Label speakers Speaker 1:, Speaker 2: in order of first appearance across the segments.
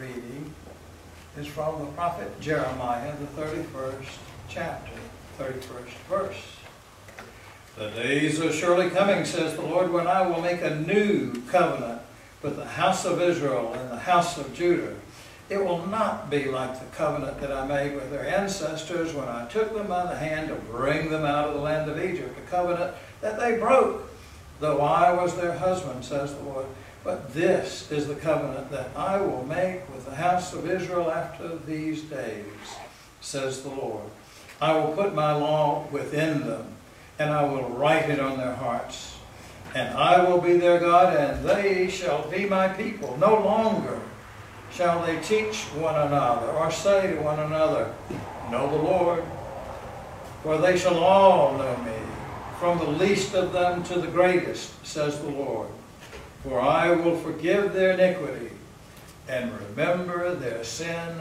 Speaker 1: reading is from the prophet Jeremiah, the 31st chapter, 31st verse. The days are surely coming, says the Lord, when I will make a new covenant with the house of Israel and the house of Judah. It will not be like the covenant that I made with their ancestors when I took them by the hand to bring them out of the land of Egypt, a covenant that they broke, though I was their husband, says the Lord. But this is the covenant that I will make with the house of Israel after these days, says the Lord. I will put my law within them, and I will write it on their hearts. And I will be their God, and they shall be my people. No longer shall they teach one another, or say to one another, Know the Lord. For they shall all know me, from the least of them to the greatest, says the Lord. For I will forgive their iniquity and remember their sin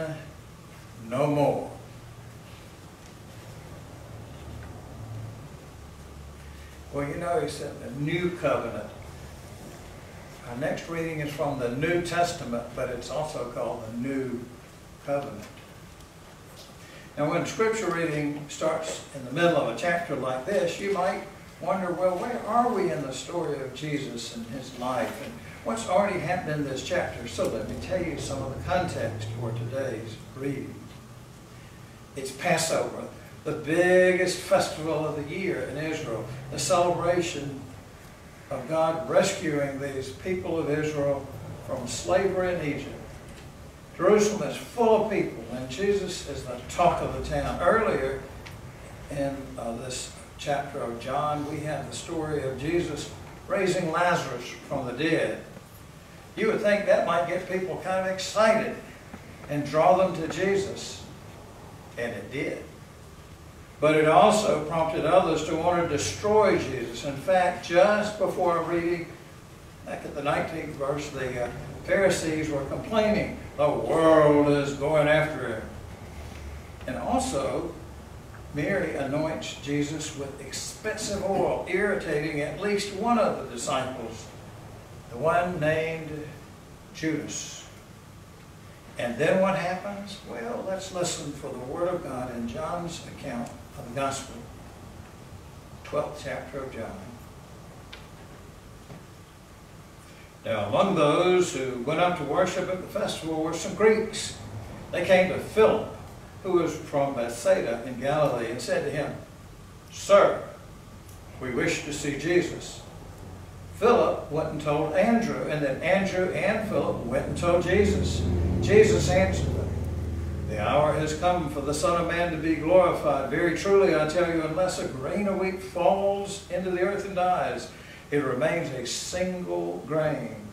Speaker 1: no more. Well, you know, he said the new covenant. Our next reading is from the New Testament, but it's also called the New Covenant. Now, when scripture reading starts in the middle of a chapter like this, you might wonder, well, where are we in the story of Jesus and his life and what's already happened in this chapter? So let me tell you some of the context for today's reading. It's Passover, the biggest festival of the year in Israel, the celebration of God rescuing these people of Israel from slavery in Egypt. Jerusalem is full of people, and Jesus is the talk of the town. Earlier in uh, this chapter of John, we have the story of Jesus raising Lazarus from the dead. You would think that might get people kind of excited and draw them to Jesus. And it did. But it also prompted others to want to destroy Jesus. In fact, just before reading, back at the 19th verse, the uh, Pharisees were complaining, the world is going after him. And also, Mary anoints Jesus with expensive oil, irritating at least one of the disciples, the one named Judas. And then what happens? Well, let's listen for the Word of God in John's account of the Gospel, 12th chapter of John. Now, among those who went up to worship at the festival were some Greeks. They came to Philip, who was from Bethsaida in Galilee, and said to him, Sir, we wish to see Jesus. Philip went and told Andrew, and then Andrew and Philip went and told Jesus. Jesus answered them, The hour has come for the Son of Man to be glorified. Very truly, I tell you, unless a grain of wheat falls into the earth and dies, it remains a single grain.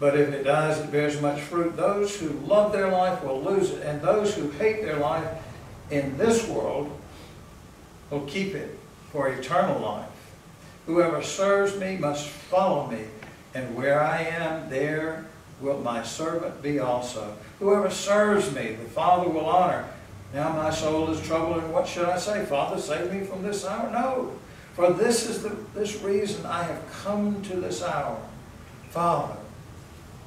Speaker 1: But if it dies, it bears much fruit. Those who love their life will lose it, and those who hate their life in this world will keep it for eternal life. Whoever serves me must follow me, and where I am, there will my servant be also. Whoever serves me, the Father will honor. Now my soul is troubled, and what should I say? Father, save me from this hour? No. For this is the this reason I have come to this hour. Father,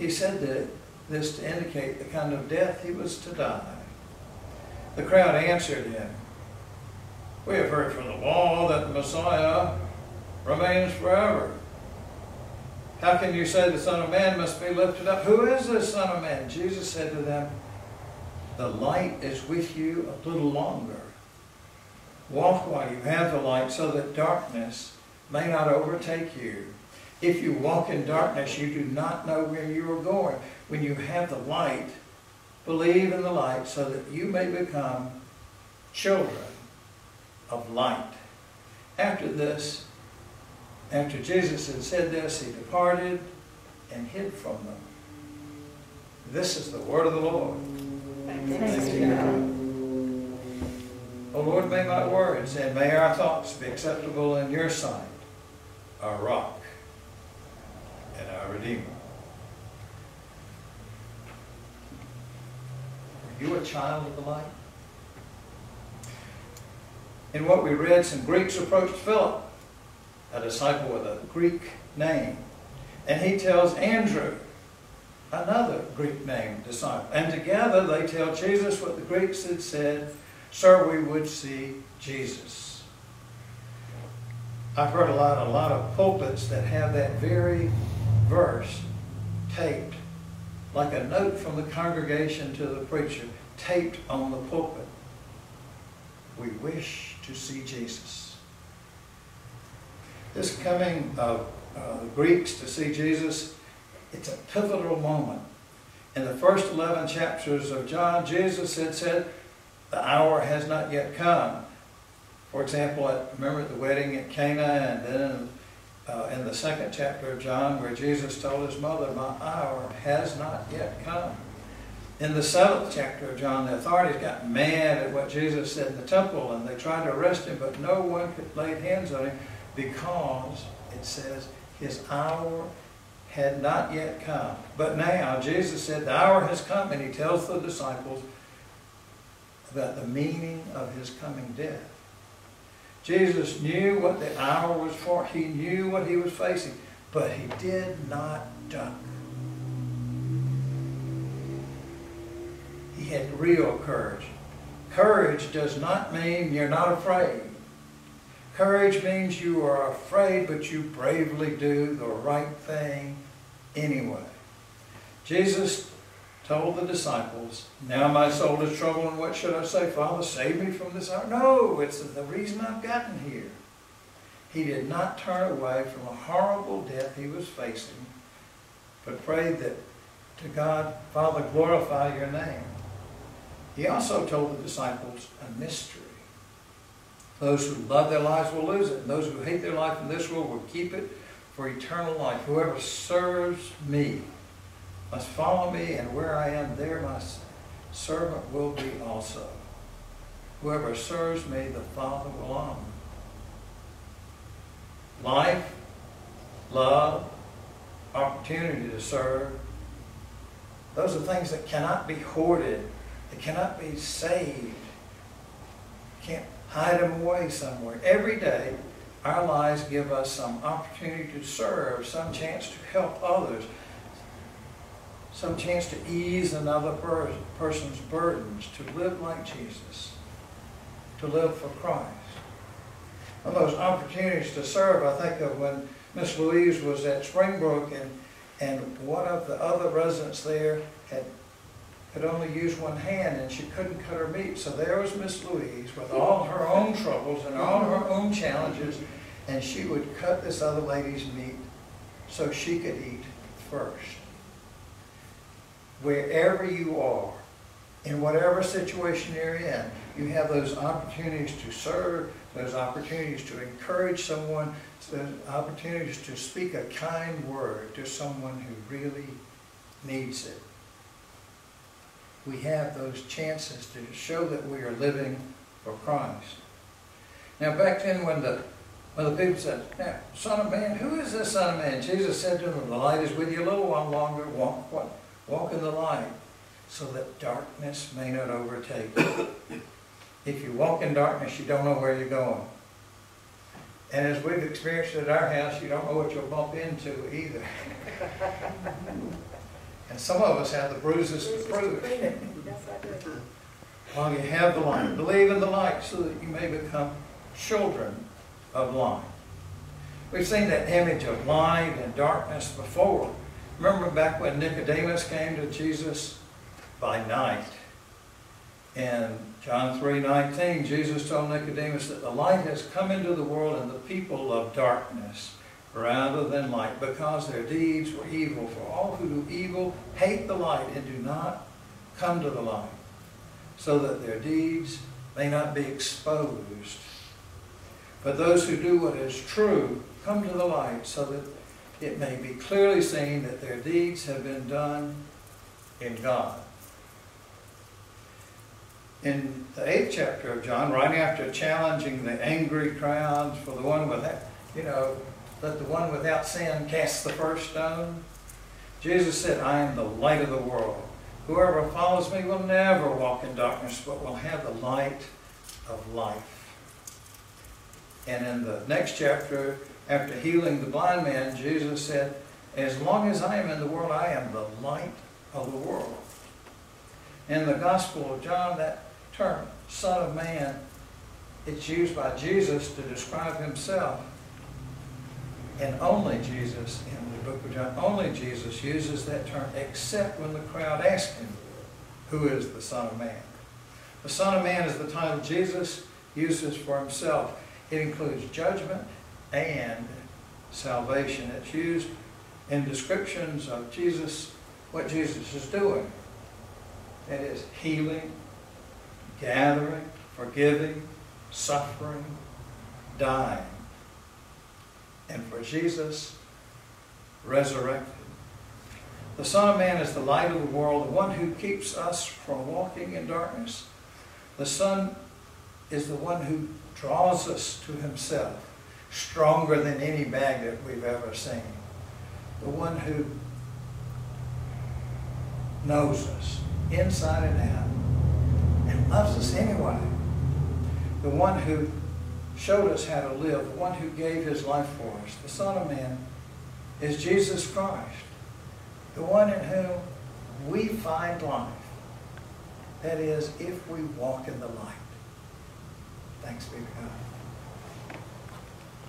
Speaker 1: He said this to indicate the kind of death he was to die. The crowd answered him, We have heard from the law that the Messiah remains forever. How can you say the Son of Man must be lifted up? Who is this Son of Man? Jesus said to them, The light is with you a little longer. Walk while you have the light so that darkness may not overtake you. If you walk in darkness, you do not know where you are going. When you have the light, believe in the light so that you may become children of light. After this, after Jesus had said this, he departed and hid from them. This is the word of the Lord.
Speaker 2: Thanks be to God.
Speaker 1: O Lord, may my words and may our thoughts be acceptable in your sight, our rock and our redeemer. Are you a child of the light? In what we read, some Greeks approached Philip, a disciple with a Greek name, and he tells Andrew, another Greek name disciple. And together they tell Jesus what the Greeks had said, Sir, we would see Jesus. I've heard a lot, a lot of pulpits that have that very verse taped, like a note from the congregation to the preacher, taped on the pulpit. We wish to see Jesus. This coming of uh, the Greeks to see Jesus, it's a pivotal moment. In the first 11 chapters of John, Jesus had said, the hour has not yet come. For example, remember at the wedding at Cana, and then uh, in the second chapter of John, where Jesus told his mother, My hour has not yet come. In the seventh chapter of John, the authorities got mad at what Jesus said in the temple, and they tried to arrest him, but no one could lay hands on him because it says his hour had not yet come. But now, Jesus said, The hour has come, and he tells the disciples, about the meaning of his coming death. Jesus knew what the hour was for. He knew what he was facing, but he did not duck. He had real courage. Courage does not mean you're not afraid. Courage means you are afraid, but you bravely do the right thing anyway. Jesus told the disciples, Now my soul is troubled, and what should I say? Father, save me from this hour. No, it's the reason I've gotten here. He did not turn away from a horrible death he was facing, but prayed that to God, Father, glorify your name. He also told the disciples a mystery. Those who love their lives will lose it, and those who hate their life in this world will keep it for eternal life. Whoever serves me must follow me, and where I am, there my servant will be also. Whoever serves me, the Father will honor. Life, love, opportunity to serve, those are things that cannot be hoarded. They cannot be saved. You can't hide them away somewhere. Every day, our lives give us some opportunity to serve, some chance to help others, some chance to ease another per person's burdens, to live like Jesus, to live for Christ. One of those opportunities to serve, I think of when Miss Louise was at Springbrook and, and one of the other residents there had could only use one hand and she couldn't cut her meat. So there was Miss Louise with all her own troubles and all her own challenges and she would cut this other lady's meat so she could eat first wherever you are, in whatever situation you're in, you have those opportunities to serve, those opportunities to encourage someone, those opportunities to speak a kind word to someone who really needs it. We have those chances to show that we are living for Christ. Now back then when the when the people said, now, Son of Man, who is this Son of Man? Jesus said to them, the light is with you a little while longer. Walk, what? Walk in the light so that darkness may not overtake you. if you walk in darkness, you don't know where you're going. And as we've experienced at our house, you don't know what you'll bump into either. and some of us have the bruises to prove. It. While you have the light, believe in the light so that you may become children of light. We've seen that image of light and darkness before. Remember back when Nicodemus came to Jesus by night. In John 3 19, Jesus told Nicodemus that the light has come into the world and the people of darkness rather than light because their deeds were evil. For all who do evil hate the light and do not come to the light, so that their deeds may not be exposed. But those who do what is true come to the light so that it may be clearly seen that their deeds have been done in God. In the eighth chapter of John, right after challenging the angry crowds for the one without, you know, let the one without sin cast the first stone, Jesus said, I am the light of the world. Whoever follows me will never walk in darkness, but will have the light of life. And in the next chapter, after healing the blind man, Jesus said, As long as I am in the world, I am the light of the world. In the Gospel of John, that term, Son of Man, it's used by Jesus to describe himself. And only Jesus, in the book of John, only Jesus uses that term, except when the crowd asks him, Who is the Son of Man? The Son of Man is the title Jesus uses for himself. It includes judgment and salvation. It's used in descriptions of Jesus, what Jesus is doing. That is healing, gathering, forgiving, suffering, dying. And for Jesus, resurrected. The Son of Man is the light of the world, the one who keeps us from walking in darkness. The Son is the one who draws us to himself, stronger than any magnet we've ever seen. The one who knows us inside and out and loves us anyway. The one who showed us how to live, the one who gave his life for us. The Son of Man is Jesus Christ, the one in whom we find life. That is, if we walk in the light. Thanks be to God.